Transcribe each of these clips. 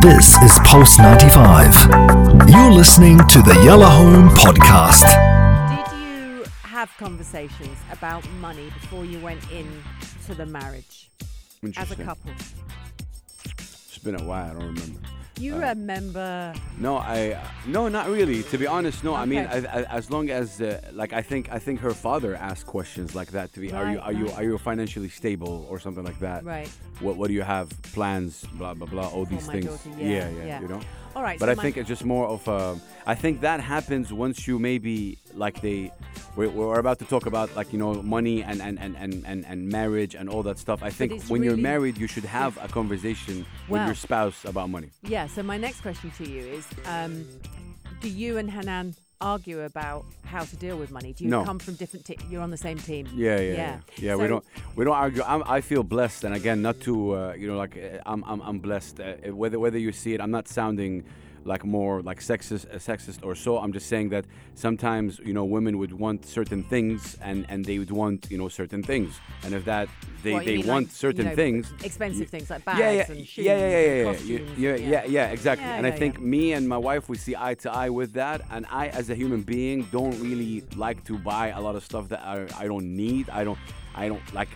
This is Pulse 95. You're listening to the Yellow Home Podcast. Did you have conversations about money before you went in to the marriage as a couple? It's been a while. I don't remember. You Uh, remember? No, I no, not really. To be honest, no. I mean, I, I, as long as uh, like I think I think her father asked questions like that to be. are you Right, are you are you financially stable or something like that? Right. What what do you have plans? Blah blah blah. All these my things. daughter, yeah, yeah, yeah. You know. All right. But so I think it's just more of a. I think that happens once you maybe like they. We're, we're about to talk about like you know money and and, and, and, and and marriage and all that stuff. I think when you're married, you should have a conversation with your spouse about money. Yeah. So my next question to you is: um, Do you and Hanan argue about how to deal with money? Do you No. come from different? Te- you're on the same team. Yeah, yeah, Yeah. yeah. Yeah, we don't we don't argue. I'm, I feel blessed, and again, not to uh, you know, like uh, I'm I'm, I'm blessed. Uh, whether whether you see it, I'm not sounding like more like sexist, uh, sexist or so. I'm just saying that sometimes you know women would want certain things, and and they would want you know certain things, and if that they What, they mean, want like, certain you know, things. expensive things like bags yeah, yeah, and shoes yeah, yeah, yeah, yeah, yeah, yeah, yeah, yeah, yeah, exactly. Yeah, and yeah, I think yeah. me and my wife we see eye to eye with that, and I, as a human being, don't really like to buy a lot of stuff that I, I don't need. I don't, I don't like.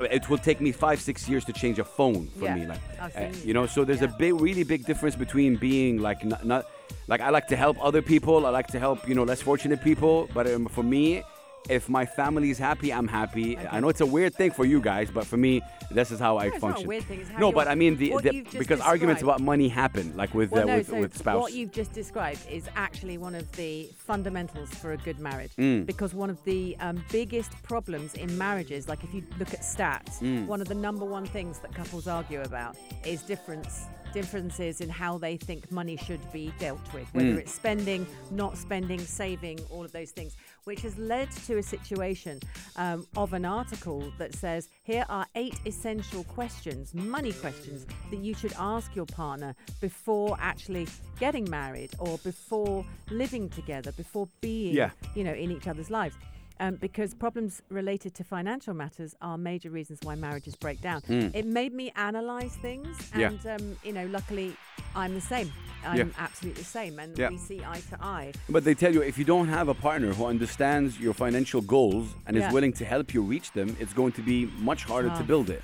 It will take me five, six years to change a phone for Yeah, me, like uh, you know. So there's a big, really big difference between being like not, not, like I like to help other people. I like to help you know less fortunate people. But um, for me, if my family's happy, I'm happy. I know it's a weird thing for you guys, but for me, this is how I No, a function. weird thing, it's how no, but I mean the, the because arguments about money happen, like with Well, uh, no, with, so with spouse. what you've just described is actually one of the fundamentals for a good marriage. Mm. Because one of the um, biggest problems in marriages, like if you look at stats, Mm. one of the number one things that couples argue about is difference differences in how they think money should be dealt with, whether Mm. it's spending, not spending, saving, all of those things, which has led to a situation um, of an article that says here are eight essential questions, money questions, that you should ask your partner before actually getting married or before living together, before being, Yeah. you know, in each other's lives. Um, because problems related to financial matters are major reasons why marriages break down. It made me analyze things, Hmm. Yeah. and um, you know, luckily, I'm the same. I'm Yeah. absolutely the same, and Yeah. we see eye to eye. But they tell you if you don't have a partner who understands your financial goals and Yeah. is willing to help you reach them, it's going to be much harder to build it.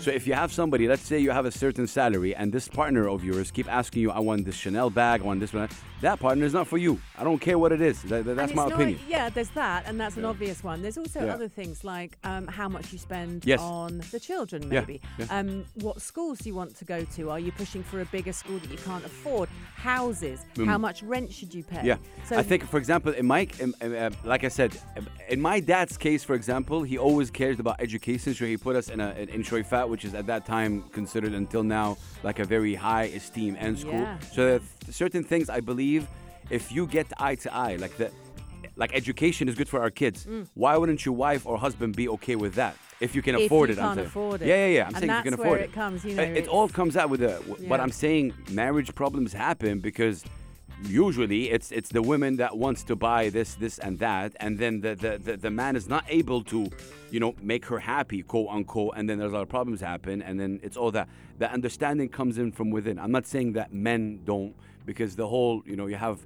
So if you have somebody, let's say you have a certain salary, and this partner of yours keep asking you, "I want this Chanel bag, I want this one," that partner is not for you. I don't care what it is. That, that- that's my not- opinion. yeah, there's that, and that's an obvious one. There's also other things like um, how much you spend Yes. on the children, maybe. yeah. Um, what schools do you want to go to? Are you pushing for a bigger school that you can't afford? Houses. How much rent should you pay? Mm. Yeah, So I think, for example, in my, in, uh, like I said, in my dad's case, for example, he always cared about education, so he put us in a in, Choueifat, which is at that time considered until now like a very high esteem and school. Yeah. So there are certain things I believe, if you get eye to eye, like the, like education is good for our kids. Why wouldn't your wife or husband be okay with that? If you can. If afford you it, I'm saying. afford it. Yeah, yeah, yeah. I'm And saying if you can afford where it. it comes, you know, It, it all comes out with the. w- But I'm saying marriage problems happen because usually it's it's the women that wants to buy this this and that and then the the, the, the man is not able to you know make her happy quote unquote and then there's a lot of problems happen and then it's all that the understanding comes in from within i'm not saying that men don't because the whole you know you have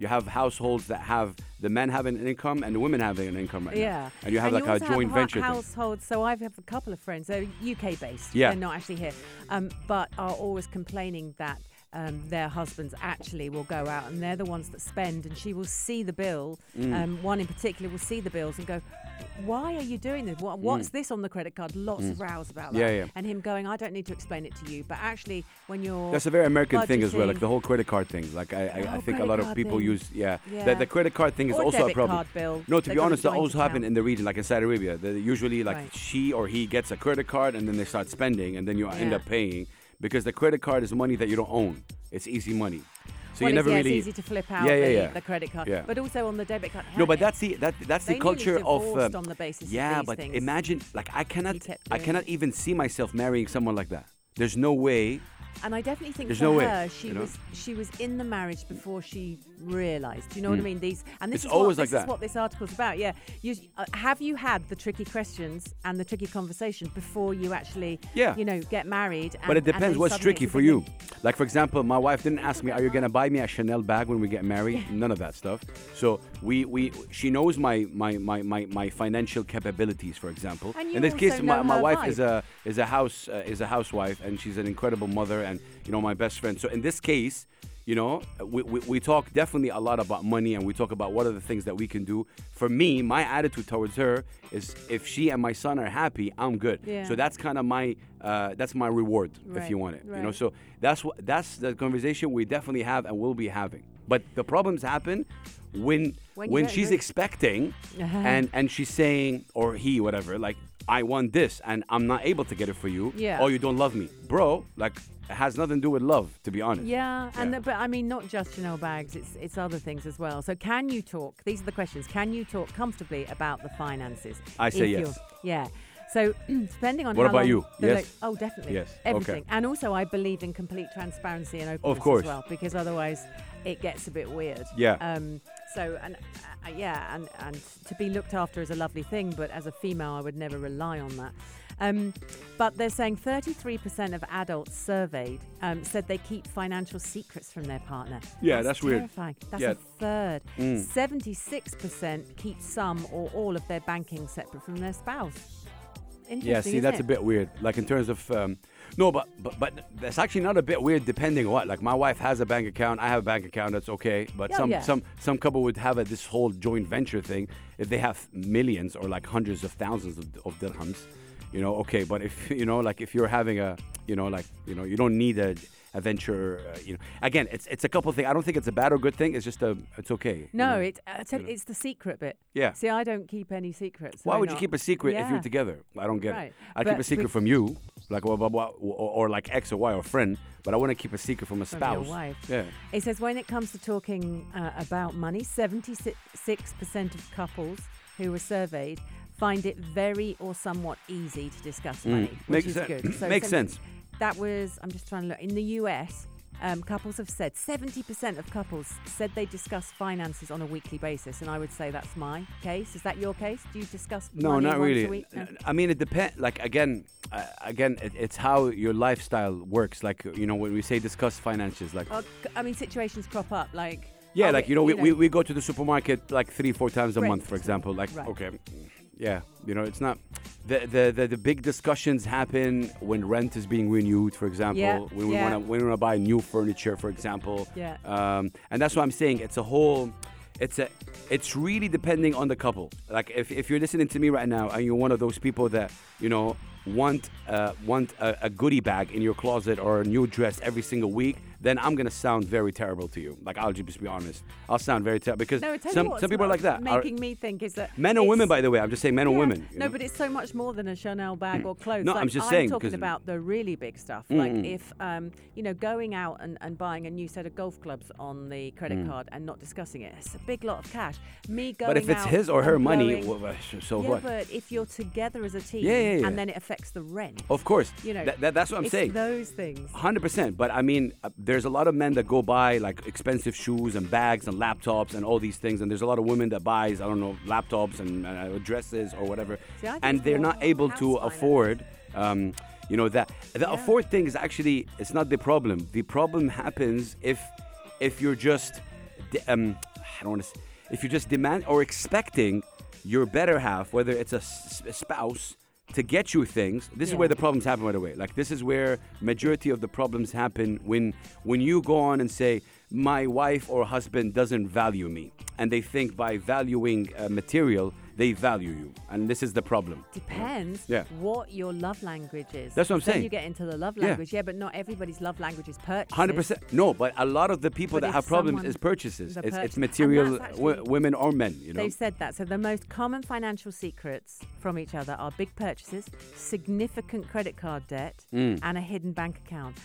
you have households that have the men having an income and the women having an income right now. Yeah. and you have like a also joint venture households. So I have a couple of friends. They're UK based. Yeah. They're not actually here, um, but are always complaining that. Um, their husbands actually will go out and they're the ones that spend and she will see the bill Mm. um, one in particular will see the bills and go why are you doing this what, what's this on the credit card lots of rows about that Mm. Yeah, yeah. and him going i don't need to explain it to you but actually when you're That's a very American thing as well, like the whole credit card thing. Like I, I, I think a lot of people thing. use, yeah. Yeah. The, the credit card thing is Or also a problem. No, to They've be honest, that also happen account. in the region, like in Saudi Arabia. Usually, like Right. she or he gets a credit card and then they start spending, and then you end up paying because the credit card is money that you don't own. It's easy money, so well, you it's, never yeah, really. it's easy to flip out Yeah, yeah, the, yeah. the credit card Yeah. but also on the debit card no, but that's the that that's the culture of. uh, on the basis of yeah, but things. imagine, like I cannot, I cannot even see myself marrying someone like that. There's no way And I definitely think There's for no way, her, she you know? was she was in the marriage before she realised. Do you know what I mean? These and this Mm. It's is always what, like this is what this article's about. Yeah, you, uh, have you had the tricky questions and the tricky conversation before you actually, Yeah. you know, get married? And, But it depends what's tricky for you. Like for example, my wife didn't ask me, "Are you gonna buy me a Chanel bag when we get married?" None of that stuff. So we we she knows my my my my, my financial capabilities, for example. And In this case, my, my wife is a is a house uh, is a housewife, and she's an incredible mother, and you know my best friend. So in this case. You know, we, we, we talk definitely a lot about money and we talk about what are the things that we can do. For me, my attitude towards her is if she and my son are happy, I'm good. Yeah. So that's kind of my uh, that's my reward, if you want it. You know, so that's what that's the conversation we definitely have and will be having. But the problems happen when When when, she's expecting Uh-huh. and and she's saying or he whatever like I want this and I'm not able to get it for you. Yeah. Or you don't love me, bro. Like it has nothing to do with love, to be honest. Yeah, and Yeah. The, but I mean, not just Chanel bags; it's it's other things as well. So, can you talk? These are the questions. Can you talk comfortably about the finances? I say yes. Yeah. So, depending on What how about long you? Yes? lo- oh, definitely. Yes. Okay. Everything. And also, I believe in complete transparency and openness course. as well, because otherwise, it gets a bit weird. Yeah. Um. So, and uh, yeah, and and to be looked after is a lovely thing, but as a female, I would never rely on that. Um, but they're saying 33% of adults surveyed um, said they keep financial secrets from their partner. Yeah, that's weird. terrifying. That's Yeah. a third. Mm. 76% keep some or all of their banking separate from their spouse. Interesting, Yeah, see, that's it? a bit weird. Like in terms of, um, no, but, but but that's actually not a bit weird. Depending on what, like my wife has a bank account, I have a bank account. That's okay. But Oh, some yeah. some some couple would have a, this whole joint venture thing. If they have millions or like hundreds of thousands of, of dirhams, you know, okay. But if you know, like if you're having a, you know, like you know, you don't need a, a venture. Uh, you know, again, it's it's a couple of things. I don't think it's a bad or good thing. It's just a, it's okay. you No, know? it, I tell you, it's the secret bit. Yeah. See, I don't keep any secrets. Why would you not? keep a secret if you're together? I don't get Right. it. I keep a secret from you, like or, or, or like X or Y or friend, but I want to keep a secret from a From spouse. your wife. Yeah. It says when it comes to talking uh, about money, 76% of couples who were surveyed find it very or somewhat easy to discuss money, which Mm. Makes is sen- good. So makes sense. That was, I'm just trying to look, in the US, um, couples have said 70% of couples said they discuss finances on a weekly basis, and I would say that's my case. Is that your case? Do you discuss No, not really. No? N- I mean, it depends. Like again, uh, again, it, it's how your lifestyle works. Like you know, when we say discuss finances, like c- I mean, situations crop up like. yeah, oh, like you know, we, we, we go to the supermarket like three, four times a Right. month, for example. Like Right. okay, yeah, you know, it's not. The, the, the, the big discussions happen when rent is being renewed, for example. Yeah, When we yeah. want to when we want to buy new furniture, for example. Yeah. Um, and that's what I'm saying. It's a whole. It's a. It's really depending on the couple. Like if, if you're listening to me right now and you're one of those people that you know want uh, want a, a goodie bag in your closet or a new dress every single week, then I'm gonna sound very terrible to you. Like I'll just be honest. I'll sound very terrible because No, some you some people are like that. Are- Making me think is that men or women, by the way. I'm just saying men Yeah. women. No, know? but it's so much more than a Chanel bag or clothes. No, like, I'm just saying, talking about the really big stuff. Like Mm. if um, you know, going out and, and buying a new set of golf clubs on the credit Mm. card and not discussing it, it's a big lot of cash. Me going out. but if it's his or her money, well, so yeah, what? but if you're together as a team, Yeah, yeah, yeah. and then it affects the rent, Of course. you know, That- that- that's what I'm it's saying. Those things. Hundred percent, but I mean, uh, there's a lot of men that go buy like expensive shoes and bags and laptops and all these things, and there's a lot of women that buys I don't know laptops and uh, dresses or whatever, See, and they're not able to afford. Um, you know that the Yeah. afford thing is actually it's not the problem. The problem happens if if you're just um, I don't want to if you're just demand or expecting your better half, whether it's a, s- a spouse. To get you things, this is where the problems happen right away. Like this is where majority of the problems happen when when you go on and say my wife or husband doesn't value me, and they think by valuing uh, material they value you, and this is the problem. Depends Yeah. what your love language is. That's what I'm then saying. you get into the love language. Yeah, but not everybody's love language is purchase. Hundred percent. No, but a lot of the people But that have problems is purchases. It's, it's material, that's w- women or men. You know. They've said that. So the most common financial secrets from each other are big purchases, significant credit card debt, Mm. and a hidden bank account.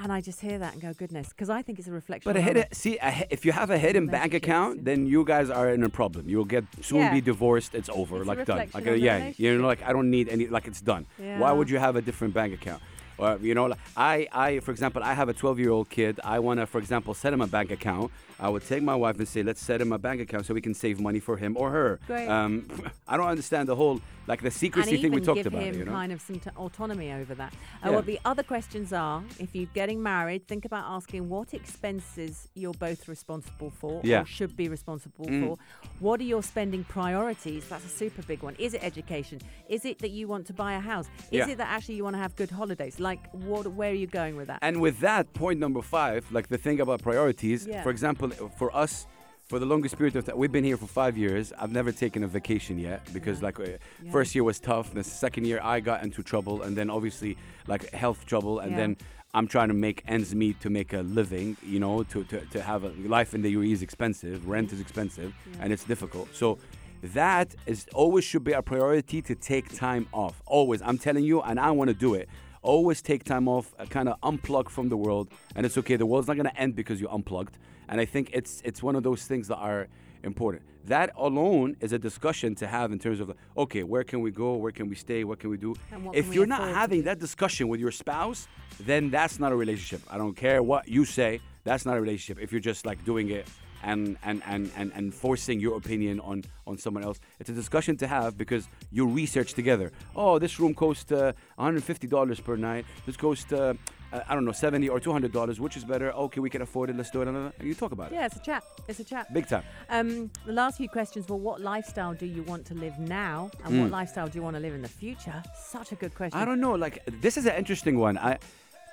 And I just hear that and go, goodness, because I think it's a reflection. But a hidden, see, a, if you have a hidden bank account, yeah. then you guys are in a problem. You'll get soon Yeah. be divorced. It's over, It's a like done. Like of uh, yeah, you know, like I don't need any. Like it's done. Why would you have a different bank account? Or you know, like, I, I, for example, I have a 12-year-old kid. I want to, for example, set him a bank account. I would take my wife and say, let's set him a bank account so we can save money for him or her. Great. Um, I don't understand the whole like the secrecy and thing we talked about. you know? kind of some t- autonomy over that. Uh, Yeah. well, the other questions are: if you're getting married, think about asking what expenses you're both responsible for Yeah. or should be responsible Mm. for. What are your spending priorities? That's a super big one. Is it education? Is it that you want to buy a house? Is Yeah. it that actually you want to have good holidays? Like, what? Where are you going with that? And with that, point number five, like the thing about priorities, Yeah. for example, for us, for the longest period of time, we've been here for five years. I've never taken a vacation yet because, like, uh, Yeah. first year was tough. The second year, I got into trouble, and then obviously, like, health trouble, and Yeah. then I'm trying to make ends meet to make a living, you know, to, to, to have a life in the UAE is expensive, rent is expensive, Yeah. and it's difficult. So, that is always should be a priority to take time off. Always. I'm telling you, and I want to do it. Always take time off, uh, kind of unplug from the world, and it's okay. The world's not going to end because you unplugged. And I think it's it's one of those things that are important. That alone is a discussion to have in terms of okay, where can we go? Where can we stay? What can we do? If we you're not having that discussion with your spouse, then that's not a relationship. I don't care what you say. That's not a relationship. If you're just like doing it and and and and, and forcing your opinion on on someone else, it's a discussion to have because you research together. Oh, this room costs uh, 150 dollars per night. This costs uh, uh, I don't know 70 or 200 dollars. Which is better? Okay, we can afford it. Let's do it. And you talk about it. yeah, it's a chat. It's a chat. Big time. Um, the last few questions were: What lifestyle do you want to live now, and what lifestyle do you want to live in the future? Such a good question. Hmm. I don't know. Like this is an interesting one. I,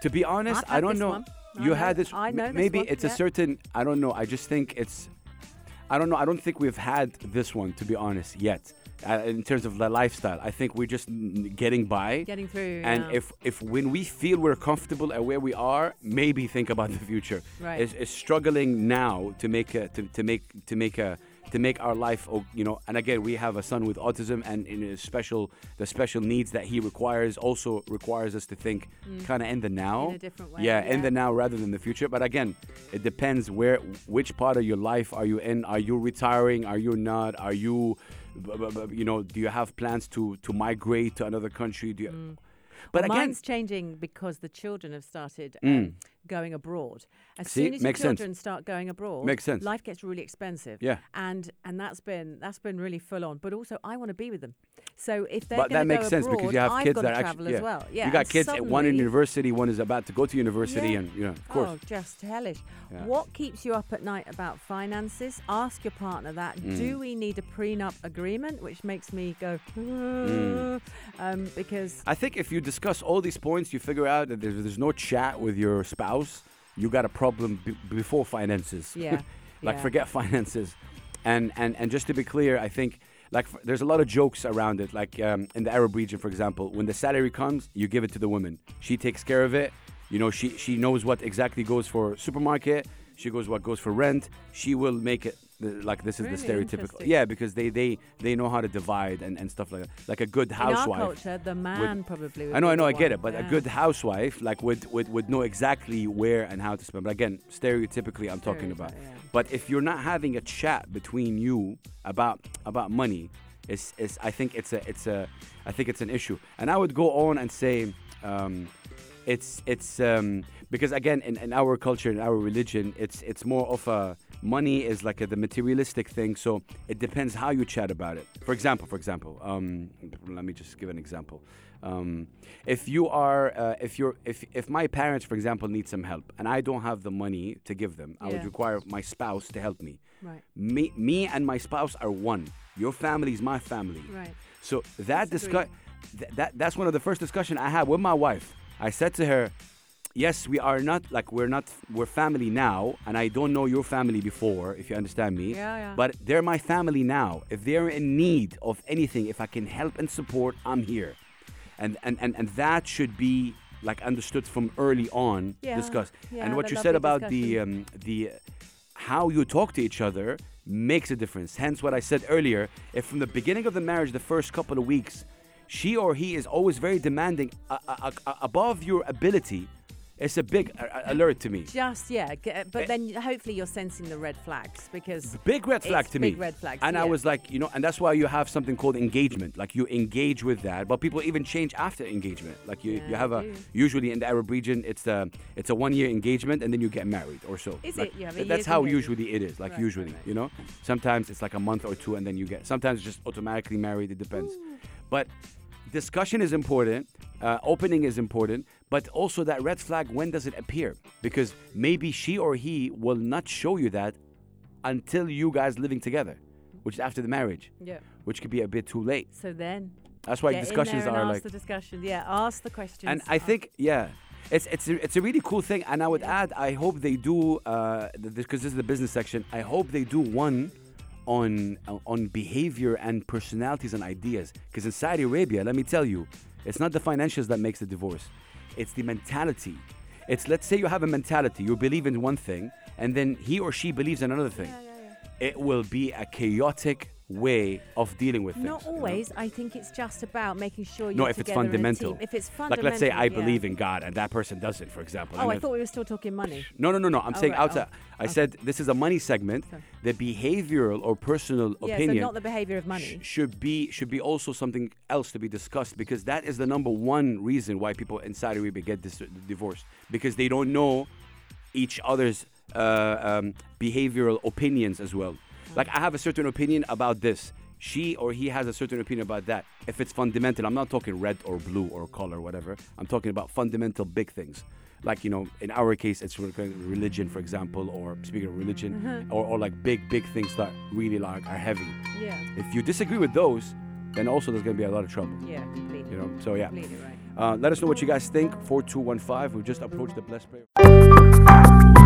to be honest, I don't know. one. I You know- had this. I know this Maybe one, it's yeah. a certain. I don't know. I just think it's. I don't know. I don't think we've had this one to be honest yet. Uh, in terms of the lifestyle, I think we're just mm, getting by. Getting through. and yeah. if if when we feel we're comfortable at where we are, maybe think about the future. Right. Is, is struggling now to make a, to, to make to make a to make our life, oh, you know. And again, we have a son with autism, and in his special the special needs that he requires also requires us to think kind of in the now. Mm. In a different way, Yeah, in the now rather than the future. But again, it depends where which part of your life are you in? Are you retiring? Are you not? Are you you know, do you have plans to to migrate to another country? Do you, But Well, again, mine's changing because the children have started Mm. Going abroad. As See, soon as makes your sense. children start going abroad, Makes sense. life gets really expensive. Yeah. and and that's been that's been really full on. But also, I want to be with them. So if they're but that makes sense abroad, because you have I've kids got that to travel actually yeah. as well. Yeah, you got kids one in university, one is about to go to university, Yeah. and you know, of course. Oh, just hellish. Yeah. What keeps you up at night about finances? Ask your partner that. Mm. Do we need a prenup agreement? Which makes me go, Mm. um, because I think if you discuss all these points, you figure out that there's, there's no chat with your spouse. You got a problem b- before finances. Yeah, like yeah. forget finances, and and and just to be clear, I think like f- there's a lot of jokes around it. Like um, in the Arab region, for example, when the salary comes, you give it to the woman. She takes care of it. You know, she she knows what exactly goes for supermarket. She goes what goes for rent. She will make it the, like this is the Really stereotypical. interesting. Yeah, because they they they know how to divide and, and stuff like that. Like a good in housewife. our culture, the man probably. Would I know, be I know, the I get one. it, but a Yeah. good housewife like would, would would know exactly where and how to spend. But again, stereotypically, I'm talking about. Stereotype, yeah. But if you're not having a chat between you about about money, is is I think it's a it's a I think it's an issue. And I would go on and say, um, it's it's um, because again in, in our culture in our religion, it's it's more of a money is like a, the materialistic thing. So it depends how you chat about it. For example, for example, um, let me just give an example. Um, if you are, uh, if you're, if if my parents, for example, need some help, and I don't have the money to give them, I would require my spouse to help me. Right. Me, me and my spouse are one. Your family is my family. Right. So that discuss, th- that that's one of the first discussion I had with my wife. I said to her, "Yes, we are not like we're not we're family now, and I don't know your family before, if you understand me. Yeah, yeah. But they're my family now. If they're in need of anything, if I can help and support, I'm here, and and and, and that should be." Like understood from early on, Yeah, discussed, yeah, and what you said about the um, the how you talk to each other makes a difference. Hence, what I said earlier if from the beginning of the marriage, the first couple of weeks, she or he is always very demanding uh, uh, uh, above your ability, it's a big alert to me. Just yeah, uh, but Eh. then hopefully you're sensing the red flags because Big red flag to big me. red flags, And I was like, you know, and that's why you have something called engagement. Like you engage with that, but people even change after engagement. Like you, Yeah, you have a usually in the Arab region, it's a it's a one year engagement and then you get married or so. Is Like, it? You th- That's how engagement. usually it is. Like Right, usually, right. you know. Sometimes it's like a month or two and then you get. Sometimes it's just automatically married. It depends. But discussion is important. Uh, opening is important. But also that red flag. When does it appear? Because maybe she or he will not show you that until you guys living together, which is after the marriage, yeah. which could be a bit too late. So then That's why discussions are ask like. the discussion. Yeah, ask the questions. And I ask- think, yeah, it's it's a, it's a really cool thing. And I would Yeah. add, I hope they do, uh, because this is the business section. I hope they do one on on behavior and personalities and ideas. Because in Saudi Arabia, let me tell you, it's not the financials that makes the divorce. It's the mentality. It's let's say you have a mentality, you believe in one thing, and then he or she believes in another thing. Yeah, yeah, yeah. It will be a chaotic way of dealing with things. Not you know? always. I think it's just about making sure you're No, if it's together in a fundamental. If it's fundamental. Like let's say I yeah. believe in God and that person doesn't, for example. Oh, and I thought we were still talking money. No, no, no, no. I'm Oh, saying right, outside. oh, I okay. said this is a money segment. Sorry. The behavioral or personal Yeah, opinion so not the behavior of sh- money. should be should be also something else to be discussed because that is the number one reason why people in Saudi Arabia get dis- divorced because they don't know each other's uh, um, behavioral opinions as well. Like I have a certain opinion about this. She or he has a certain opinion about that. If it's fundamental, I'm not talking red or blue or color, whatever. I'm talking about fundamental big things. Like, you know, in our case, it's religion, for example, or speaking of religion, or, or like big, big things that really like are heavy. Yeah. If you disagree with those, then also there's going to be a lot of trouble. Yeah, completely. You know, so yeah. Completely right. Uh, let us know what you guys think. 4215. We've just approached the blessed prayer.